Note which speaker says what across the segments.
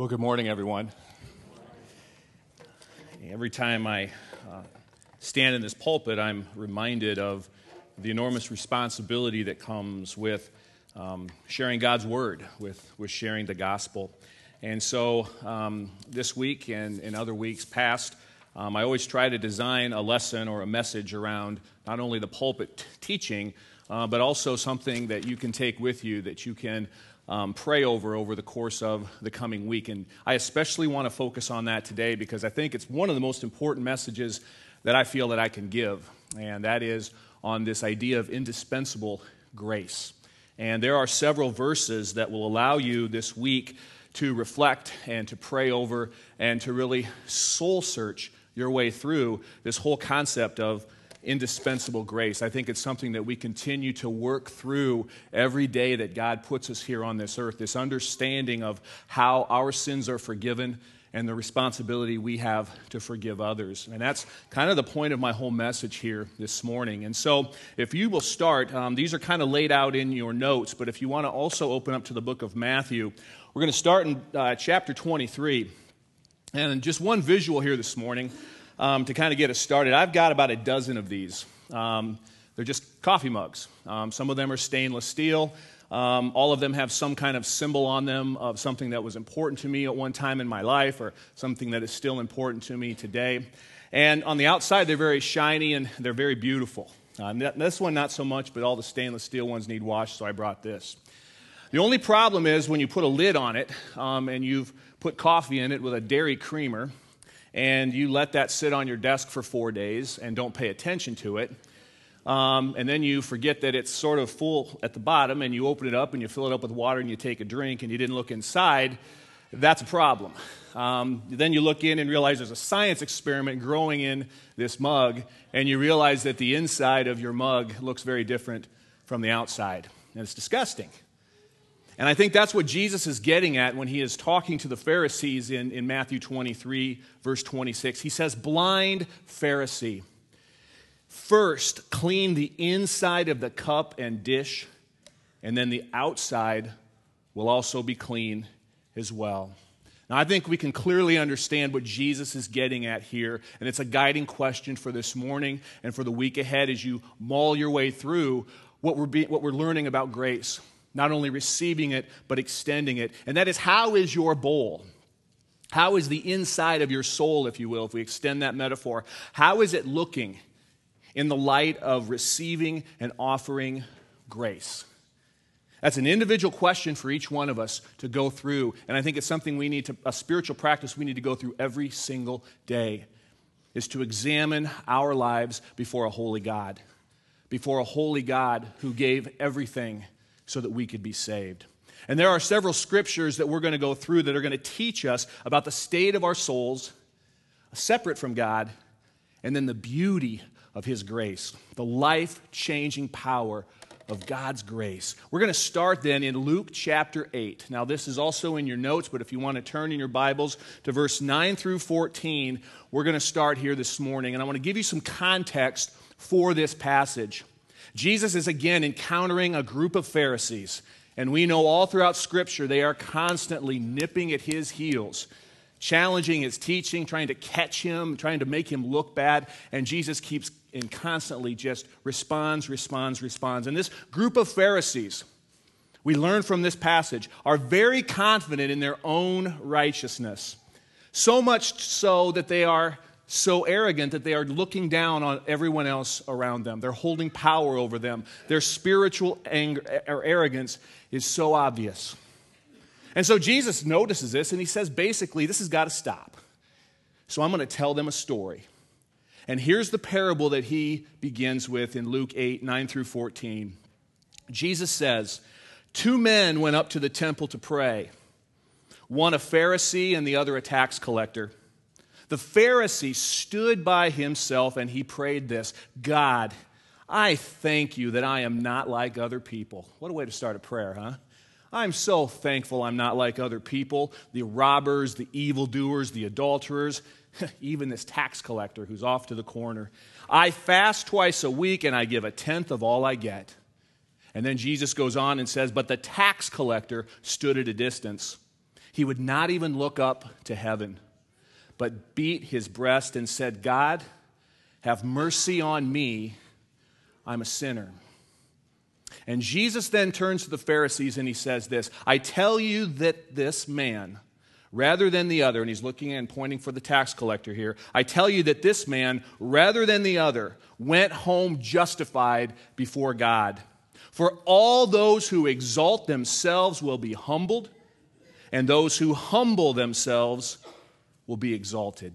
Speaker 1: Well, good morning, everyone. Every time I uh, stand in this pulpit, I'm reminded of the enormous responsibility that comes with um, sharing God's word, with, with sharing the gospel. And so um, this week and in other weeks past, um, I always try to design a lesson or a message around not only the pulpit t- teaching, uh, but also something that you can take with you that you can um, pray over over the course of the coming week. And I especially want to focus on that today because I think it's one of the most important messages that I feel that I can give, and that is on this idea of indispensable grace. And there are several verses that will allow you this week to reflect and to pray over and to really soul search your way through this whole concept of indispensable grace. I think it's something that we continue to work through every day that God puts us here on this earth. This understanding of how our sins are forgiven and the responsibility we have to forgive others. And that's kind of the point of my whole message here this morning. And so, if you will start, um, these are kind of laid out in your notes, but if you want to also open up to the book of Matthew, we're going to start in uh, chapter 23. And just one visual here this morning um, to kind of get us started. I've got about a dozen of these. Um, they're just coffee mugs. Um, some of them are stainless steel. Um, all of them have some kind of symbol on them of something that was important to me at one time in my life or something that is still important to me today. And on the outside, they're very shiny and they're very beautiful. Uh, this one, not so much, but all the stainless steel ones need washed, so I brought this. The only problem is when you put a lid on it um, and you've put coffee in it with a dairy creamer, and you let that sit on your desk for four days and don't pay attention to it, um, and then you forget that it's sort of full at the bottom, and you open it up and you fill it up with water and you take a drink and you didn't look inside, that's a problem. Um, then you look in and realize there's a science experiment growing in this mug, and you realize that the inside of your mug looks very different from the outside. And it's disgusting. And I think that's what Jesus is getting at when he is talking to the Pharisees in, in Matthew 23, verse 26. He says, Blind Pharisee, first clean the inside of the cup and dish, and then the outside will also be clean as well. Now, I think we can clearly understand what Jesus is getting at here, and it's a guiding question for this morning and for the week ahead as you maul your way through what we're, be, what we're learning about grace not only receiving it, but extending it. And that is how is your bowl? How is the inside of your soul, if you will, if we extend that metaphor? How is it looking in the light of receiving and offering grace? That's an individual question for each one of us to go through. And I think it's something we need to, a spiritual practice we need to go through every single day, is to examine our lives before a holy God, before a holy God who gave everything so that we could be saved. And there are several scriptures that we're going to go through that are going to teach us about the state of our souls, separate from God, and then the beauty of His grace, the life changing power of God's grace. We're going to start then in Luke chapter 8. Now, this is also in your notes, but if you want to turn in your Bibles to verse 9 through 14, we're going to start here this morning. And I want to give you some context for this passage. Jesus is again encountering a group of Pharisees, and we know all throughout Scripture they are constantly nipping at his heels, challenging his teaching, trying to catch him, trying to make him look bad, and Jesus keeps and constantly just responds, responds, responds. And this group of Pharisees, we learn from this passage, are very confident in their own righteousness. So much so that they are so arrogant that they are looking down on everyone else around them. They're holding power over them. Their spiritual anger, or arrogance is so obvious. And so Jesus notices this and he says, basically, this has got to stop. So I'm going to tell them a story. And here's the parable that he begins with in Luke 8 9 through 14. Jesus says, Two men went up to the temple to pray, one a Pharisee and the other a tax collector. The Pharisee stood by himself and he prayed this God, I thank you that I am not like other people. What a way to start a prayer, huh? I'm so thankful I'm not like other people the robbers, the evildoers, the adulterers, even this tax collector who's off to the corner. I fast twice a week and I give a tenth of all I get. And then Jesus goes on and says, But the tax collector stood at a distance He would not even look up to heaven, but beat his breast and said, God, have mercy on me. I'm a sinner. And Jesus then turns to the Pharisees and he says this I tell you that this man, rather than the other, and he's looking and pointing for the tax collector here, I tell you that this man, rather than the other, went home justified before God. For all those who exalt themselves will be humbled, and those who humble themselves will be exalted.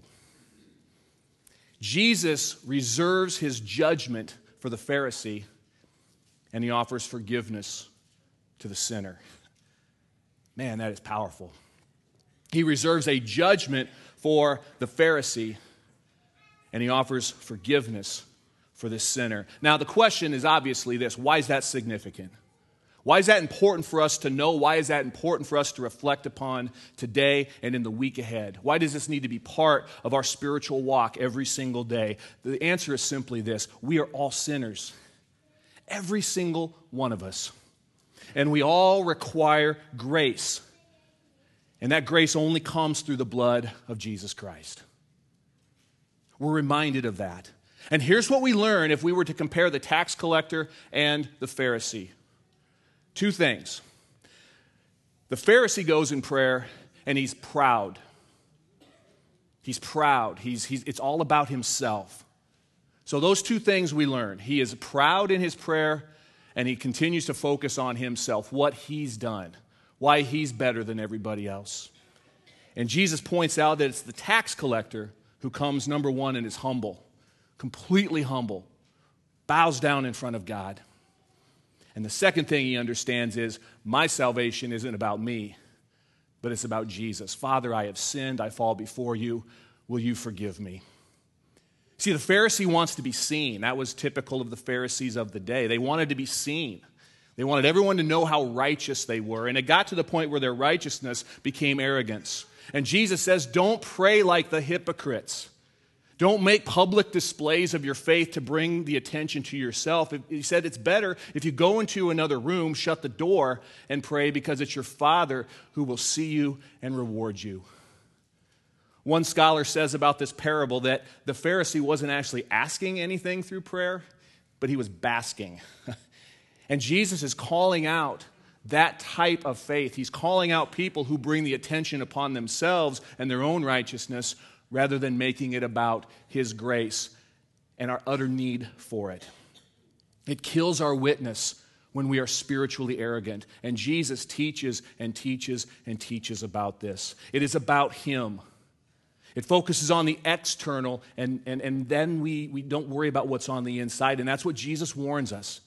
Speaker 1: Jesus reserves his judgment for the Pharisee, and he offers forgiveness to the sinner. Man, that is powerful. He reserves a judgment for the Pharisee, and he offers forgiveness for the sinner. Now, the question is obviously this why is that significant? Why is that important for us to know? Why is that important for us to reflect upon today and in the week ahead? Why does this need to be part of our spiritual walk every single day? The answer is simply this we are all sinners, every single one of us. And we all require grace. And that grace only comes through the blood of Jesus Christ. We're reminded of that. And here's what we learn if we were to compare the tax collector and the Pharisee two things. The Pharisee goes in prayer and he's proud. He's proud. He's, he's, it's all about himself. So, those two things we learn. He is proud in his prayer and he continues to focus on himself, what he's done, why he's better than everybody else. And Jesus points out that it's the tax collector who comes number one and is humble completely humble, bows down in front of God. And the second thing he understands is my salvation isn't about me, but it's about Jesus. Father, I have sinned. I fall before you. Will you forgive me? See, the Pharisee wants to be seen. That was typical of the Pharisees of the day. They wanted to be seen. They wanted everyone to know how righteous they were. And it got to the point where their righteousness became arrogance. And Jesus says, Don't pray like the hypocrites. Don't make public displays of your faith to bring the attention to yourself. He said it's better if you go into another room, shut the door, and pray because it's your Father who will see you and reward you. One scholar says about this parable that the Pharisee wasn't actually asking anything through prayer, but he was basking. and Jesus is calling out that type of faith. He's calling out people who bring the attention upon themselves and their own righteousness rather than making it about His grace and our utter need for it. It kills our witness when we are spiritually arrogant. And Jesus teaches and teaches and teaches about this. It is about Him. It focuses on the external, and, and, and then we, we don't worry about what's on the inside. And that's what Jesus warns us.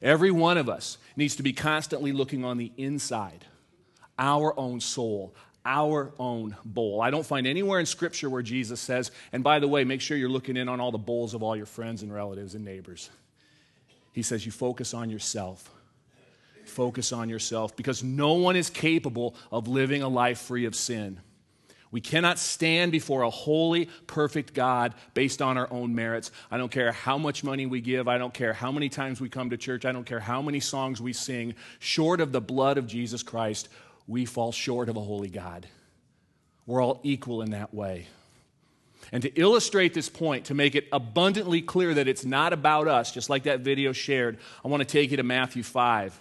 Speaker 1: Every one of us needs to be constantly looking on the inside, our own soul, our own bowl. I don't find anywhere in Scripture where Jesus says, and by the way, make sure you're looking in on all the bowls of all your friends and relatives and neighbors. He says, you focus on yourself. Focus on yourself because no one is capable of living a life free of sin. We cannot stand before a holy, perfect God based on our own merits. I don't care how much money we give. I don't care how many times we come to church. I don't care how many songs we sing. Short of the blood of Jesus Christ, we fall short of a holy God. We're all equal in that way. And to illustrate this point, to make it abundantly clear that it's not about us, just like that video shared, I want to take you to Matthew 5,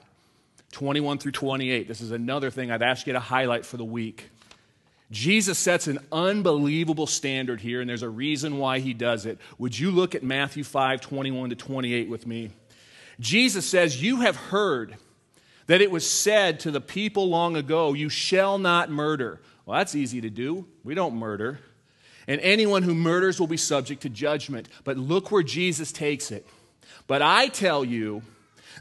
Speaker 1: 21 through 28. This is another thing I've asked you to highlight for the week. Jesus sets an unbelievable standard here, and there's a reason why he does it. Would you look at Matthew 5, 21 to 28 with me? Jesus says, You have heard that it was said to the people long ago, You shall not murder. Well, that's easy to do. We don't murder. And anyone who murders will be subject to judgment. But look where Jesus takes it. But I tell you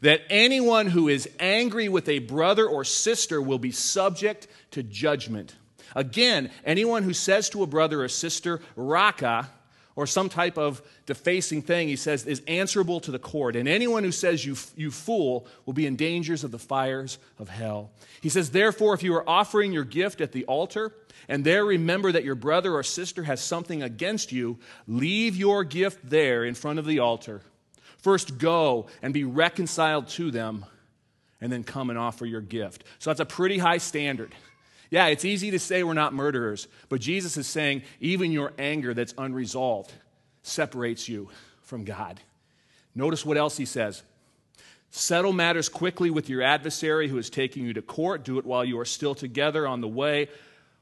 Speaker 1: that anyone who is angry with a brother or sister will be subject to judgment. Again, anyone who says to a brother or sister, Raca, or some type of defacing thing, he says, is answerable to the court. And anyone who says you, you fool will be in dangers of the fires of hell. He says, therefore, if you are offering your gift at the altar, and there remember that your brother or sister has something against you, leave your gift there in front of the altar. First go and be reconciled to them, and then come and offer your gift. So that's a pretty high standard. Yeah, it's easy to say we're not murderers, but Jesus is saying even your anger that's unresolved separates you from God. Notice what else he says. Settle matters quickly with your adversary who is taking you to court. Do it while you are still together on the way,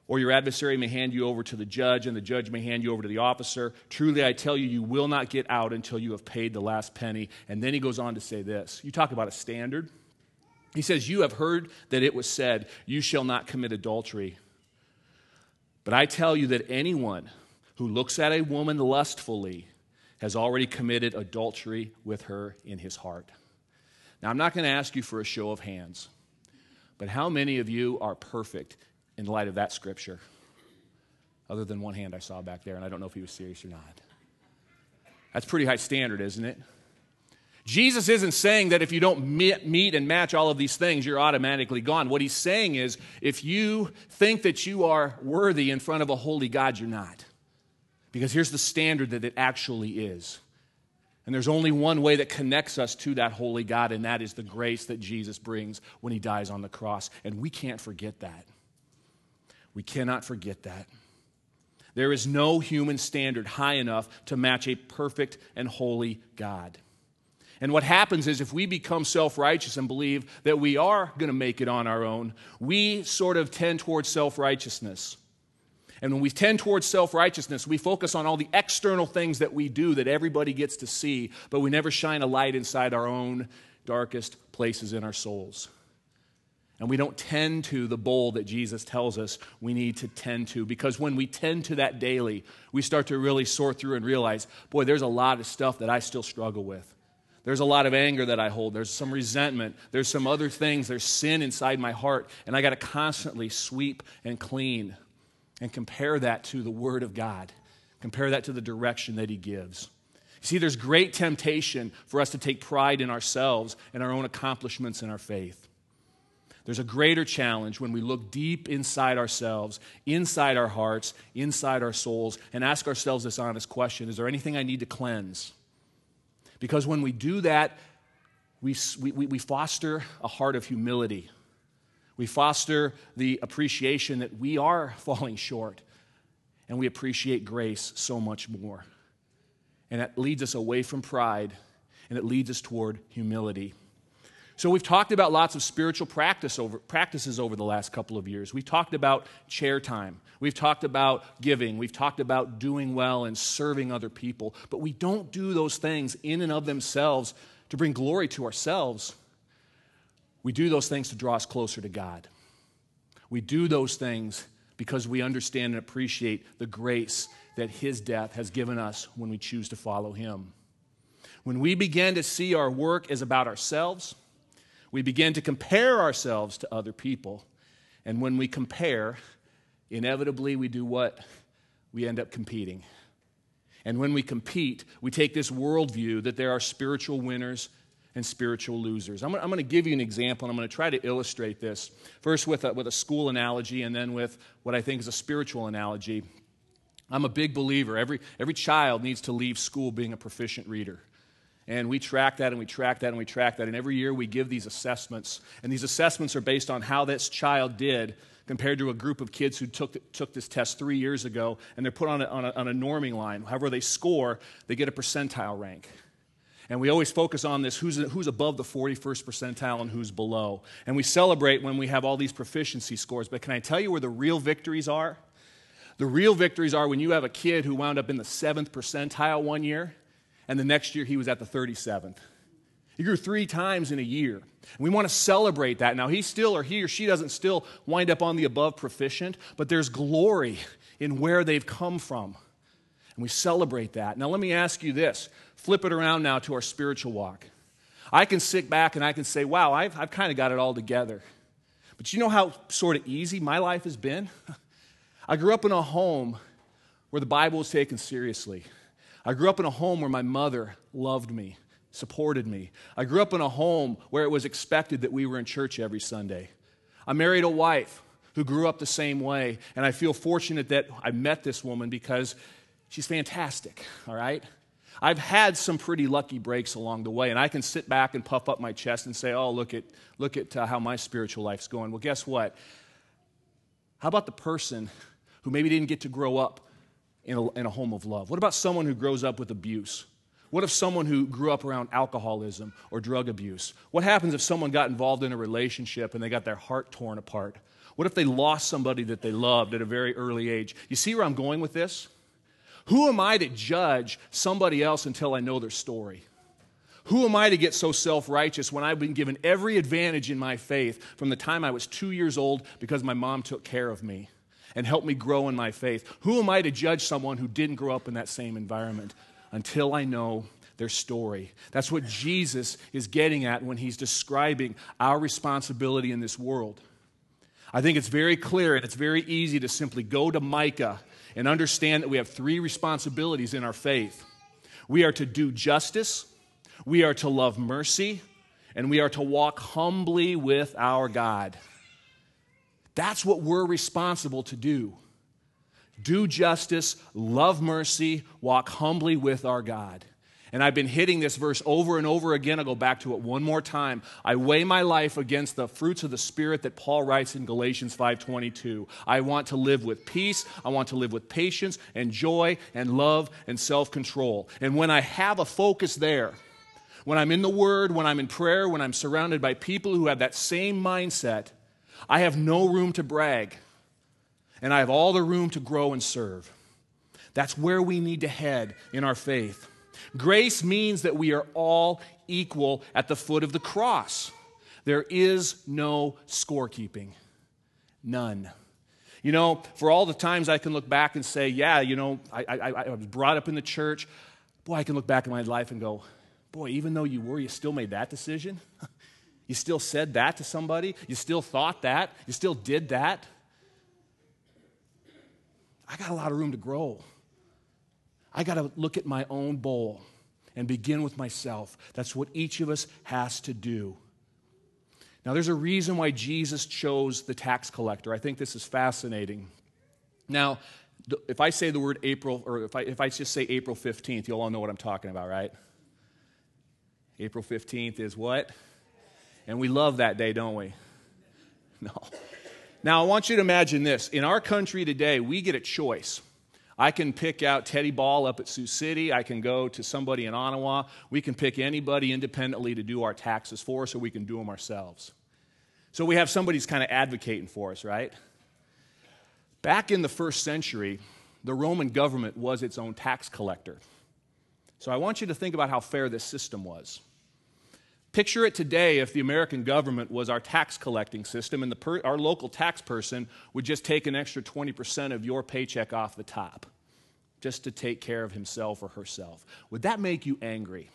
Speaker 1: or your adversary may hand you over to the judge, and the judge may hand you over to the officer. Truly, I tell you, you will not get out until you have paid the last penny. And then he goes on to say this You talk about a standard. He says, You have heard that it was said, You shall not commit adultery. But I tell you that anyone who looks at a woman lustfully has already committed adultery with her in his heart. Now, I'm not going to ask you for a show of hands, but how many of you are perfect in light of that scripture? Other than one hand I saw back there, and I don't know if he was serious or not. That's pretty high standard, isn't it? Jesus isn't saying that if you don't meet and match all of these things, you're automatically gone. What he's saying is if you think that you are worthy in front of a holy God, you're not. Because here's the standard that it actually is. And there's only one way that connects us to that holy God, and that is the grace that Jesus brings when he dies on the cross. And we can't forget that. We cannot forget that. There is no human standard high enough to match a perfect and holy God. And what happens is if we become self righteous and believe that we are going to make it on our own, we sort of tend towards self righteousness. And when we tend towards self righteousness, we focus on all the external things that we do that everybody gets to see, but we never shine a light inside our own darkest places in our souls. And we don't tend to the bowl that Jesus tells us we need to tend to because when we tend to that daily, we start to really sort through and realize, boy, there's a lot of stuff that I still struggle with. There's a lot of anger that I hold. There's some resentment. There's some other things. There's sin inside my heart. And I got to constantly sweep and clean and compare that to the Word of God. Compare that to the direction that He gives. You see, there's great temptation for us to take pride in ourselves and our own accomplishments in our faith. There's a greater challenge when we look deep inside ourselves, inside our hearts, inside our souls, and ask ourselves this honest question Is there anything I need to cleanse? Because when we do that, we, we, we foster a heart of humility we foster the appreciation that we are falling short, and we appreciate grace so much more. And that leads us away from pride, and it leads us toward humility. So, we've talked about lots of spiritual practice over, practices over the last couple of years. We've talked about chair time. We've talked about giving. We've talked about doing well and serving other people. But we don't do those things in and of themselves to bring glory to ourselves. We do those things to draw us closer to God. We do those things because we understand and appreciate the grace that His death has given us when we choose to follow Him. When we begin to see our work as about ourselves, we begin to compare ourselves to other people. And when we compare, inevitably we do what? We end up competing. And when we compete, we take this worldview that there are spiritual winners and spiritual losers. I'm, going to give you an example, and I'm going to try to illustrate this first with a, with a school analogy and then with what I think is a spiritual analogy. I'm a big believer. Every, every child needs to leave school being a proficient reader. And we track that and we track that and we track that. And every year we give these assessments. And these assessments are based on how this child did compared to a group of kids who took, took this test three years ago. And they're put on a, on, a, on a norming line. However, they score, they get a percentile rank. And we always focus on this who's, who's above the 41st percentile and who's below. And we celebrate when we have all these proficiency scores. But can I tell you where the real victories are? The real victories are when you have a kid who wound up in the seventh percentile one year, and the next year he was at the 37th. He grew three times in a year. We want to celebrate that. Now, he still or he or she doesn't still wind up on the above proficient, but there's glory in where they've come from. And we celebrate that. Now, let me ask you this flip it around now to our spiritual walk. I can sit back and I can say, wow, I've, I've kind of got it all together. But you know how sort of easy my life has been? I grew up in a home where the Bible was taken seriously. I grew up in a home where my mother loved me, supported me. I grew up in a home where it was expected that we were in church every Sunday. I married a wife who grew up the same way, and I feel fortunate that I met this woman because she's fantastic, all right? I've had some pretty lucky breaks along the way, and I can sit back and puff up my chest and say, oh, look at, look at uh, how my spiritual life's going. Well, guess what? How about the person who maybe didn't get to grow up in a, in a home of love? What about someone who grows up with abuse? What if someone who grew up around alcoholism or drug abuse? What happens if someone got involved in a relationship and they got their heart torn apart? What if they lost somebody that they loved at a very early age? You see where I'm going with this? Who am I to judge somebody else until I know their story? Who am I to get so self righteous when I've been given every advantage in my faith from the time I was two years old because my mom took care of me and help me grow in my faith? Who am I to judge someone who didn't grow up in that same environment? until I know their story. That's what Jesus is getting at when he's describing our responsibility in this world. I think it's very clear and it's very easy to simply go to Micah and understand that we have three responsibilities in our faith we are to do justice, we are to love mercy, and we are to walk humbly with our God. That's what we're responsible to do do justice, love mercy, walk humbly with our God. And I've been hitting this verse over and over again. I'll go back to it one more time. I weigh my life against the fruits of the spirit that Paul writes in Galatians 5:22. I want to live with peace, I want to live with patience and joy and love and self-control. And when I have a focus there, when I'm in the word, when I'm in prayer, when I'm surrounded by people who have that same mindset, I have no room to brag and I have all the room to grow and serve. That's where we need to head in our faith. Grace means that we are all equal at the foot of the cross. There is no scorekeeping, none. You know, for all the times I can look back and say, yeah, you know, I, I, I was brought up in the church, boy, I can look back in my life and go, boy, even though you were, you still made that decision. you still said that to somebody. You still thought that. You still did that. I got a lot of room to grow. I got to look at my own bowl and begin with myself. That's what each of us has to do. Now, there's a reason why Jesus chose the tax collector. I think this is fascinating. Now, if I say the word April, or if I, if I just say April 15th, you'll all know what I'm talking about, right? April 15th is what? And we love that day, don't we? No. Now, I want you to imagine this. In our country today, we get a choice. I can pick out Teddy Ball up at Sioux City. I can go to somebody in Ottawa. We can pick anybody independently to do our taxes for us, or we can do them ourselves. So we have somebody who's kind of advocating for us, right? Back in the first century, the Roman government was its own tax collector. So I want you to think about how fair this system was. Picture it today if the American government was our tax collecting system and per, our local tax person would just take an extra 20% of your paycheck off the top just to take care of himself or herself. Would that make you angry?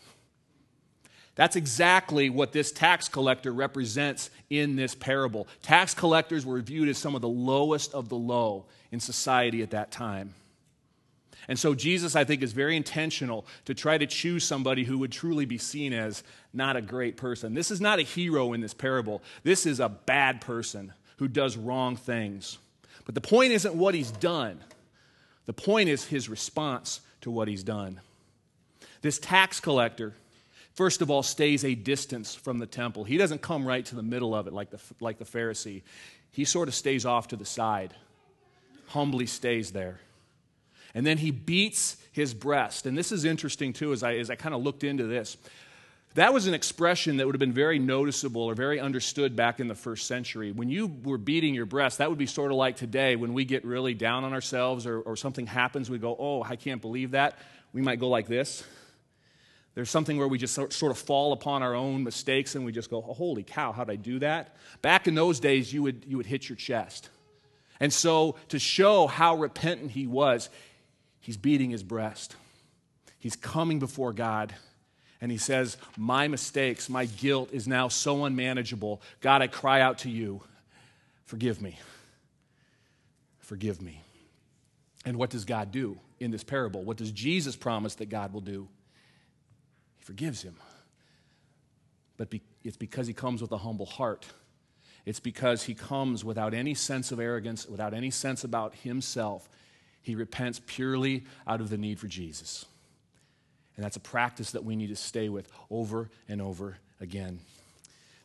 Speaker 1: That's exactly what this tax collector represents in this parable. Tax collectors were viewed as some of the lowest of the low in society at that time. And so Jesus, I think, is very intentional to try to choose somebody who would truly be seen as not a great person. This is not a hero in this parable. This is a bad person who does wrong things. But the point isn't what he's done, the point is his response to what he's done. This tax collector, first of all, stays a distance from the temple. He doesn't come right to the middle of it like the, like the Pharisee, he sort of stays off to the side, humbly stays there. And then he beats his breast. And this is interesting too, as I, as I kind of looked into this. That was an expression that would have been very noticeable or very understood back in the first century. When you were beating your breast, that would be sort of like today when we get really down on ourselves or, or something happens, we go, Oh, I can't believe that. We might go like this. There's something where we just sort of fall upon our own mistakes and we just go, oh, Holy cow, how'd I do that? Back in those days, you would, you would hit your chest. And so, to show how repentant he was, he's beating his breast. He's coming before God and he says, My mistakes, my guilt is now so unmanageable. God, I cry out to you, forgive me. Forgive me. And what does God do in this parable? What does Jesus promise that God will do? He forgives him. But be, it's because he comes with a humble heart. It's because he comes without any sense of arrogance, without any sense about himself. He repents purely out of the need for Jesus. And that's a practice that we need to stay with over and over again.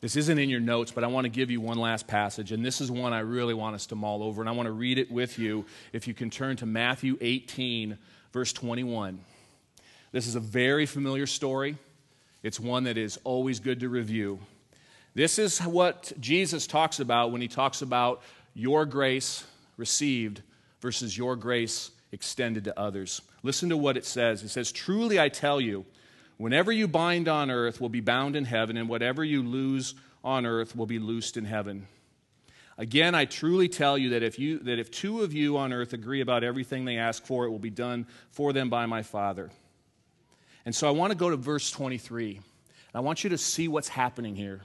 Speaker 1: This isn't in your notes, but I want to give you one last passage, and this is one I really want us to mull over, and I want to read it with you. If you can turn to Matthew 18, verse 21. This is a very familiar story. It's one that is always good to review. This is what Jesus talks about when he talks about your grace received versus your grace extended to others. Listen to what it says. It says, Truly I tell you, Whenever you bind on earth will be bound in heaven, and whatever you loose on earth will be loosed in heaven. Again, I truly tell you that if, you that if two of you on earth agree about everything they ask for, it will be done for them by my Father. And so I want to go to verse 23. I want you to see what's happening here.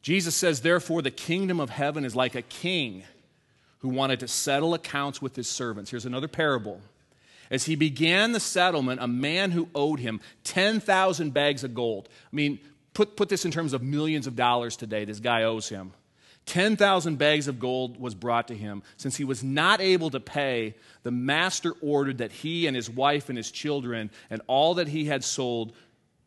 Speaker 1: Jesus says, Therefore, the kingdom of heaven is like a king who wanted to settle accounts with his servants. Here's another parable. As he began the settlement, a man who owed him 10,000 bags of gold. I mean, put, put this in terms of millions of dollars today, this guy owes him. 10,000 bags of gold was brought to him. Since he was not able to pay, the master ordered that he and his wife and his children and all that he had sold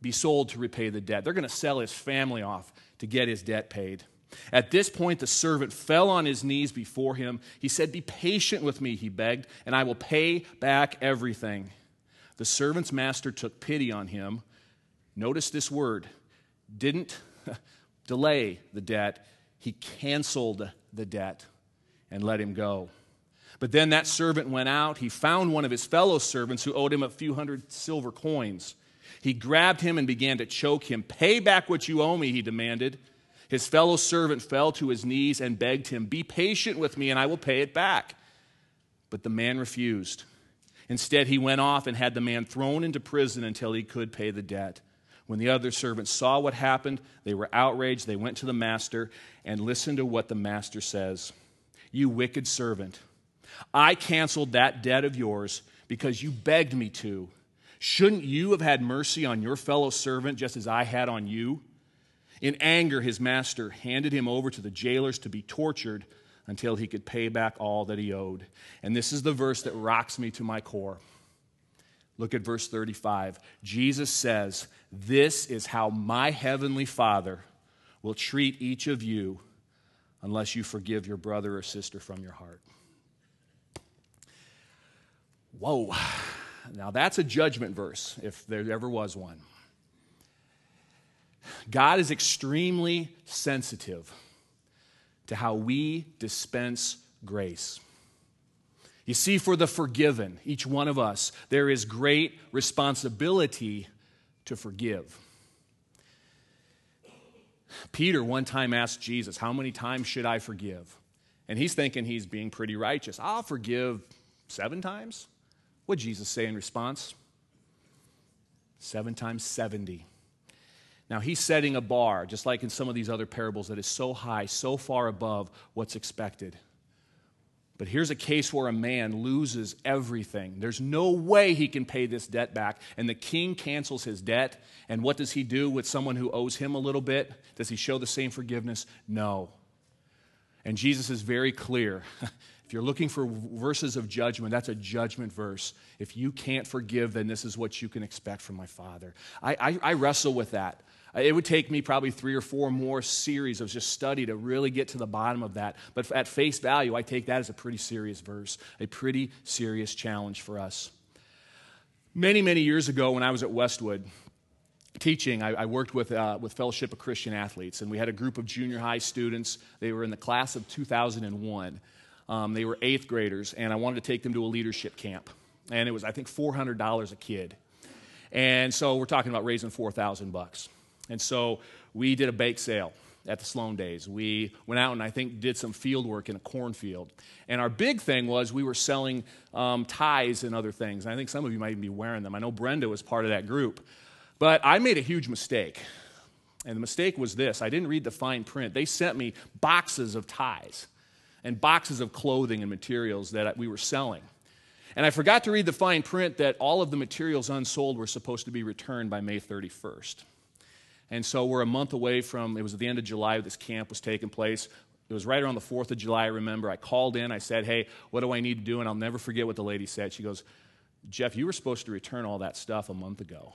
Speaker 1: be sold to repay the debt. They're going to sell his family off to get his debt paid. At this point, the servant fell on his knees before him. He said, Be patient with me, he begged, and I will pay back everything. The servant's master took pity on him. Notice this word didn't delay the debt, he canceled the debt and let him go. But then that servant went out. He found one of his fellow servants who owed him a few hundred silver coins. He grabbed him and began to choke him. Pay back what you owe me, he demanded. His fellow servant fell to his knees and begged him, Be patient with me, and I will pay it back. But the man refused. Instead, he went off and had the man thrown into prison until he could pay the debt. When the other servants saw what happened, they were outraged. They went to the master and listened to what the master says You wicked servant, I canceled that debt of yours because you begged me to. Shouldn't you have had mercy on your fellow servant just as I had on you? In anger, his master handed him over to the jailers to be tortured until he could pay back all that he owed. And this is the verse that rocks me to my core. Look at verse 35. Jesus says, This is how my heavenly Father will treat each of you unless you forgive your brother or sister from your heart. Whoa. Now that's a judgment verse, if there ever was one. God is extremely sensitive to how we dispense grace. You see, for the forgiven, each one of us, there is great responsibility to forgive. Peter one time asked Jesus, How many times should I forgive? And he's thinking he's being pretty righteous. I'll forgive seven times. What Jesus say in response? Seven times 70. Now, he's setting a bar, just like in some of these other parables, that is so high, so far above what's expected. But here's a case where a man loses everything. There's no way he can pay this debt back. And the king cancels his debt. And what does he do with someone who owes him a little bit? Does he show the same forgiveness? No. And Jesus is very clear. if you're looking for verses of judgment, that's a judgment verse. If you can't forgive, then this is what you can expect from my Father. I, I, I wrestle with that. Uh, it would take me probably three or four more series of just study to really get to the bottom of that. But at face value, I take that as a pretty serious verse, a pretty serious challenge for us. Many, many years ago, when I was at Westwood teaching, I, I worked with, uh, with Fellowship of Christian Athletes, and we had a group of junior high students. They were in the class of 2001. Um, they were eighth graders, and I wanted to take them to a leadership camp. And it was, I think, $400 a kid. And so we're talking about raising 4000 bucks. And so we did a bake sale at the Sloan Days. We went out and I think did some field work in a cornfield. And our big thing was we were selling um, ties and other things. And I think some of you might even be wearing them. I know Brenda was part of that group. But I made a huge mistake. And the mistake was this I didn't read the fine print. They sent me boxes of ties and boxes of clothing and materials that we were selling. And I forgot to read the fine print that all of the materials unsold were supposed to be returned by May 31st. And so we're a month away from, it was at the end of July, this camp was taking place. It was right around the 4th of July, I remember. I called in, I said, Hey, what do I need to do? And I'll never forget what the lady said. She goes, Jeff, you were supposed to return all that stuff a month ago.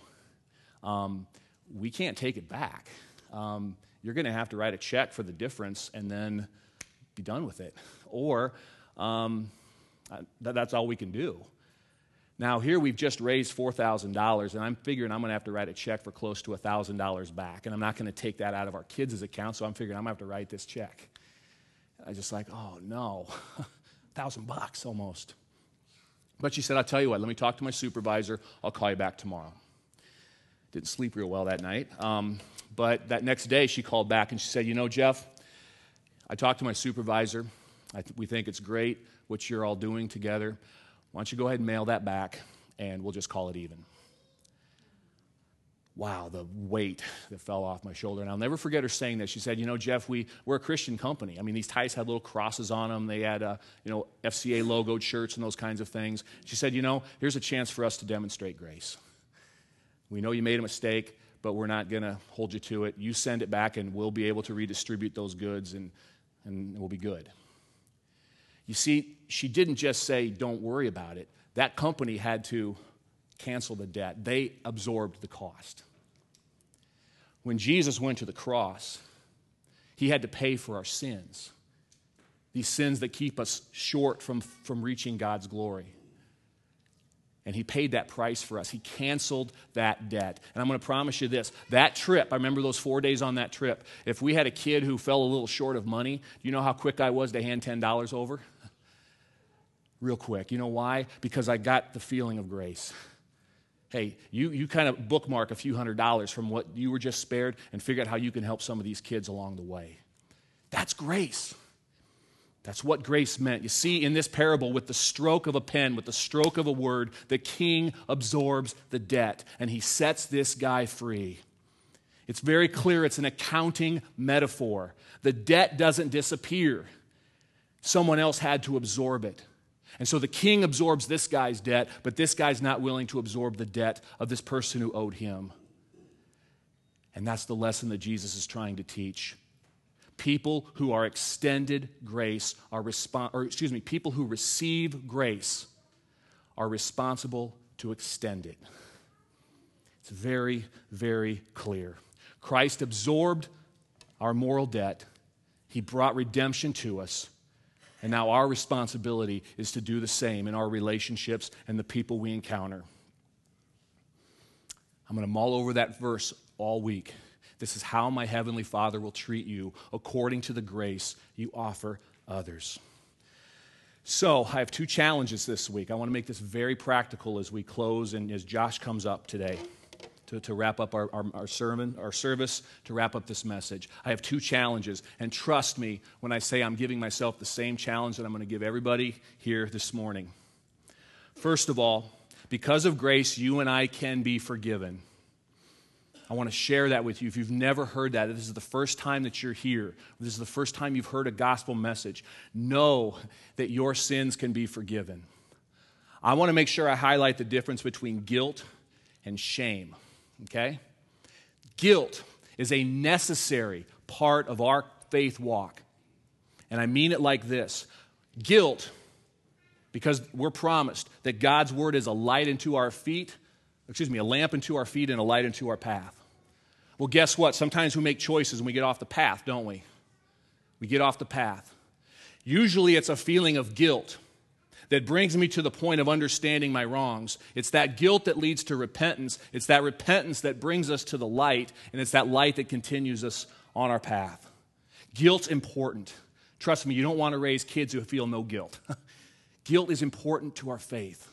Speaker 1: Um, we can't take it back. Um, you're going to have to write a check for the difference and then be done with it. Or um, that's all we can do. Now, here we've just raised $4,000, and I'm figuring I'm going to have to write a check for close to $1,000 back. And I'm not going to take that out of our kids' account, so I'm figuring I'm going to have to write this check. I just like, oh no, thousand bucks almost. But she said, I'll tell you what, let me talk to my supervisor. I'll call you back tomorrow. Didn't sleep real well that night. Um, but that next day, she called back and she said, You know, Jeff, I talked to my supervisor. Th- we think it's great what you're all doing together. Why don't you go ahead and mail that back and we'll just call it even? Wow, the weight that fell off my shoulder. And I'll never forget her saying that. She said, You know, Jeff, we, we're a Christian company. I mean, these ties had little crosses on them. They had, uh, you know, FCA logoed shirts and those kinds of things. She said, You know, here's a chance for us to demonstrate grace. We know you made a mistake, but we're not going to hold you to it. You send it back, and we'll be able to redistribute those goods, and, and we'll be good. You see, she didn't just say, don't worry about it. That company had to cancel the debt, they absorbed the cost. When Jesus went to the cross, he had to pay for our sins, these sins that keep us short from, from reaching God's glory. And he paid that price for us. He canceled that debt. And I'm going to promise you this that trip, I remember those four days on that trip. If we had a kid who fell a little short of money, do you know how quick I was to hand $10 over? Real quick. You know why? Because I got the feeling of grace. Hey, you, you kind of bookmark a few hundred dollars from what you were just spared and figure out how you can help some of these kids along the way. That's grace. That's what grace meant. You see, in this parable, with the stroke of a pen, with the stroke of a word, the king absorbs the debt and he sets this guy free. It's very clear it's an accounting metaphor. The debt doesn't disappear, someone else had to absorb it. And so the king absorbs this guy's debt, but this guy's not willing to absorb the debt of this person who owed him. And that's the lesson that Jesus is trying to teach. People who are extended grace are respon- or excuse me, people who receive grace are responsible to extend it. It's very, very clear. Christ absorbed our moral debt. He brought redemption to us. And now our responsibility is to do the same in our relationships and the people we encounter. I'm going to mull over that verse all week. This is how my heavenly Father will treat you according to the grace you offer others. So, I have two challenges this week. I want to make this very practical as we close and as Josh comes up today to, to wrap up our, our, our, sermon, our service, to wrap up this message. I have two challenges. And trust me when I say I'm giving myself the same challenge that I'm going to give everybody here this morning. First of all, because of grace, you and I can be forgiven. I want to share that with you. If you've never heard that, this is the first time that you're here, this is the first time you've heard a gospel message, know that your sins can be forgiven. I want to make sure I highlight the difference between guilt and shame okay? Guilt is a necessary part of our faith walk. And I mean it like this guilt, because we're promised that God's word is a light into our feet, excuse me, a lamp into our feet and a light into our path. Well, guess what? Sometimes we make choices and we get off the path, don't we? We get off the path. Usually it's a feeling of guilt that brings me to the point of understanding my wrongs. It's that guilt that leads to repentance. It's that repentance that brings us to the light, and it's that light that continues us on our path. Guilt's important. Trust me, you don't want to raise kids who feel no guilt. guilt is important to our faith,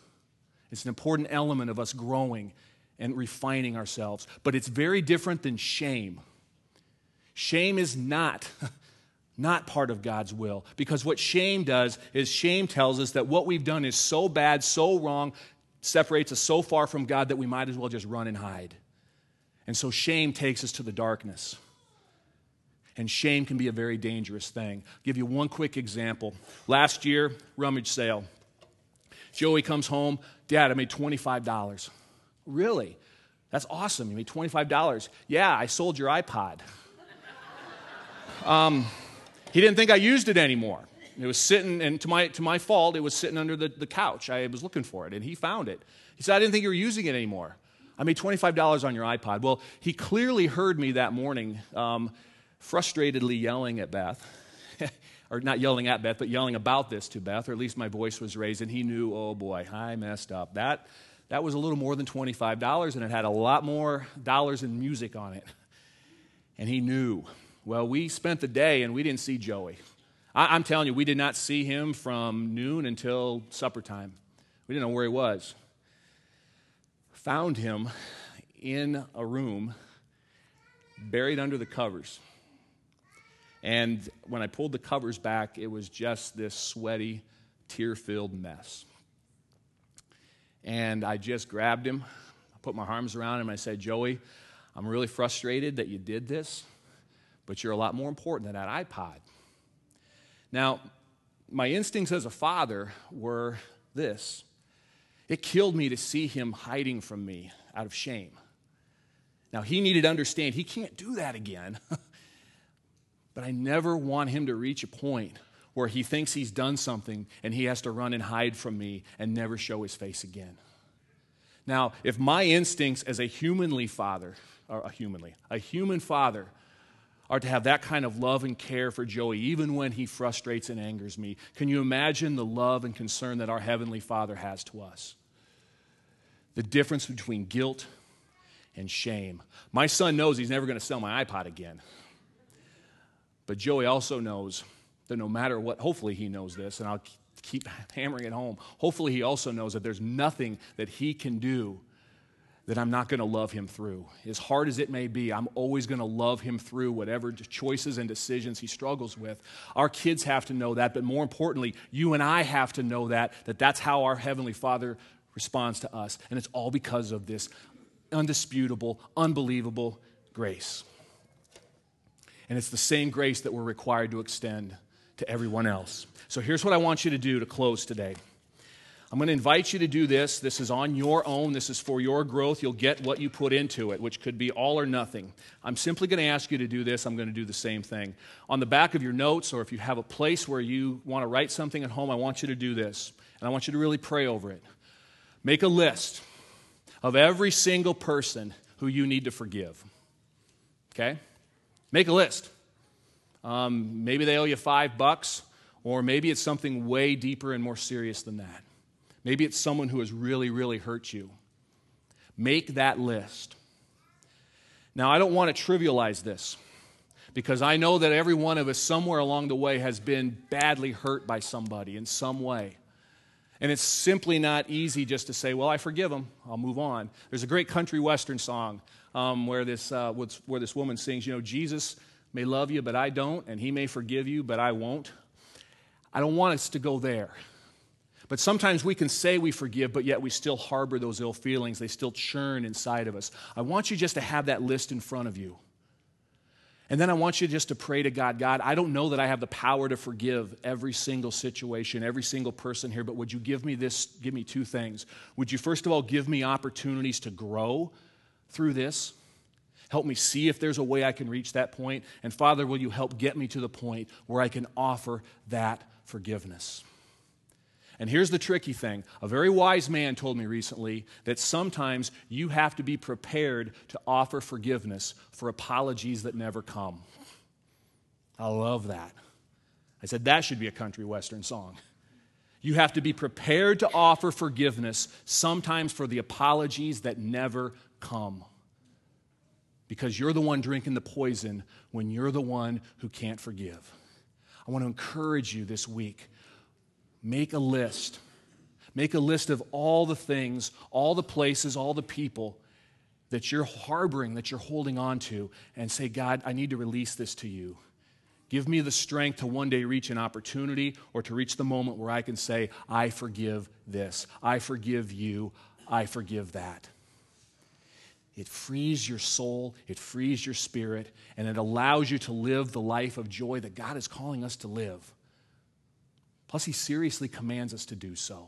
Speaker 1: it's an important element of us growing and refining ourselves. But it's very different than shame. Shame is not not part of God's will. Because what shame does is shame tells us that what we've done is so bad, so wrong, separates us so far from God that we might as well just run and hide. And so shame takes us to the darkness. And shame can be a very dangerous thing. I'll give you one quick example. Last year, rummage sale. Joey comes home, Dad, I made $25. Really? That's awesome. You made $25. Yeah, I sold your iPod. um, he didn't think I used it anymore. It was sitting, and to my, to my fault, it was sitting under the, the couch. I was looking for it, and he found it. He said, I didn't think you were using it anymore. I made $25 on your iPod. Well, he clearly heard me that morning um, frustratedly yelling at Beth, or not yelling at Beth, but yelling about this to Beth, or at least my voice was raised, and he knew, oh boy, I messed up. That, that was a little more than $25, and it had a lot more dollars in music on it. And he knew. Well, we spent the day and we didn't see Joey. I, am telling you, we did not see him from noon until supper time. We didn't know where he was. Found him in a room buried under the covers. And when I pulled the covers back, it was just this sweaty, tear filled mess. And I just grabbed him, I put my arms around him, and I said, Joey, I'm really frustrated that you did this, but you're a lot more important than that iPod. Now, my instincts as a father were this it killed me to see him hiding from me out of shame. Now, he needed to understand he can't do that again. but I never want him to reach a point where he thinks he's done something and he has to run and hide from me and never show his face again. Now, if my instincts as a humanly father, or a humanly, a human father, are to have that kind of love and care for Joey, even when he frustrates and angers me, can you imagine the love and concern that our Heavenly Father has to us? The difference between guilt and shame. My son knows he's never going to sell my iPod again. But Joey also knows that no matter what, hopefully he knows this, and I'll keep hammering it home. Hopefully he also knows that there's nothing that he can do that I'm not going to love him through. As hard as it may be, I'm always going to love him through whatever choices and decisions he struggles with. Our kids have to know that, but more importantly, you and I have to know that that that's how our heavenly Father responds to us, and it's all because of this undisputable, unbelievable grace. And it's the same grace that we're required to extend to everyone else. So here's what I want you to do to close today. I'm going to invite you to do this. This is on your own. This is for your growth. You'll get what you put into it, which could be all or nothing. I'm simply going to ask you to do this. I'm going to do the same thing. On the back of your notes, or if you have a place where you want to write something at home, I want you to do this. And I want you to really pray over it. Make a list of every single person who you need to forgive. Okay? Make a list. Um, maybe they owe you five bucks, or maybe it's something way deeper and more serious than that. Maybe it's someone who has really, really hurt you. Make that list. Now, I don't want to trivialize this because I know that every one of us, somewhere along the way, has been badly hurt by somebody in some way. And it's simply not easy just to say, well, I forgive them, I'll move on. There's a great country western song um, where, this, uh, where this woman sings, you know, Jesus may love you, but I don't, and he may forgive you, but I won't. I don't want us to go there. But sometimes we can say we forgive, but yet we still harbor those ill feelings. They still churn inside of us. I want you just to have that list in front of you. And then I want you just to pray to God God, I don't know that I have the power to forgive every single situation, every single person here, but would you give me this, give me two things? Would you, first of all, give me opportunities to grow through this? Help me see if there's a way I can reach that point. And Father, will you help get me to the point where I can offer that forgiveness? And here's the tricky thing a very wise man told me recently that sometimes you have to be prepared to offer forgiveness for apologies that never come. I love that. I said that should be a country western song. You have to be prepared to offer forgiveness sometimes for the apologies that never come. Because you're the one drinking the poison when you're the one who can't forgive. I want to encourage you this week Make a list. Make a list of all the things, all the places, all the people that you're harboring, that you're holding on to, and say, God, I need to release this to you. Give me the strength to one day reach an opportunity or to reach the moment where I can say, I forgive this. I forgive you. I forgive that. It frees your soul, it frees your spirit, and it allows you to live the life of joy that God is calling us to live. Plus, he seriously commands us to do so.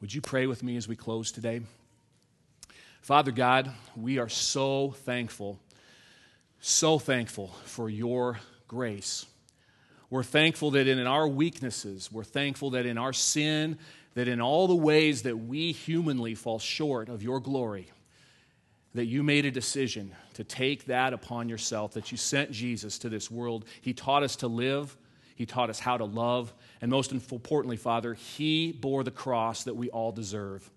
Speaker 1: Would you pray with me as we close today? Father God, we are so thankful, so thankful for your grace. We're thankful that in our weaknesses, we're thankful that in our sin, that in all the ways that we humanly fall short of your glory, that you made a decision to take that upon yourself, that you sent Jesus to this world. He taught us to live, He taught us how to love, and most importantly, Father, He bore the cross that we all deserve.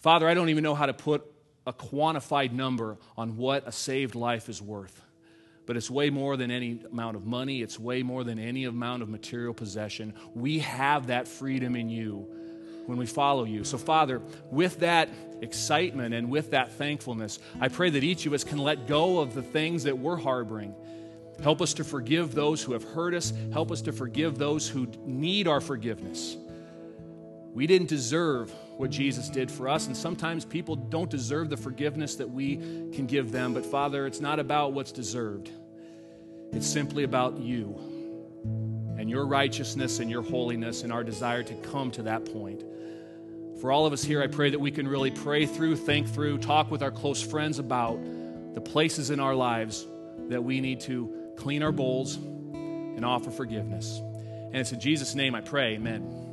Speaker 1: Father, I don't even know how to put a quantified number on what a saved life is worth. But it's way more than any amount of money. It's way more than any amount of material possession. We have that freedom in you when we follow you. So, Father, with that excitement and with that thankfulness, I pray that each of us can let go of the things that we're harboring. Help us to forgive those who have hurt us. Help us to forgive those who need our forgiveness. We didn't deserve what Jesus did for us, and sometimes people don't deserve the forgiveness that we can give them. But Father, it's not about what's deserved, it's simply about you and your righteousness and your holiness and our desire to come to that point. For all of us here, I pray that we can really pray through, think through, talk with our close friends about the places in our lives that we need to clean our bowls and offer forgiveness. And it's in Jesus' name I pray, amen.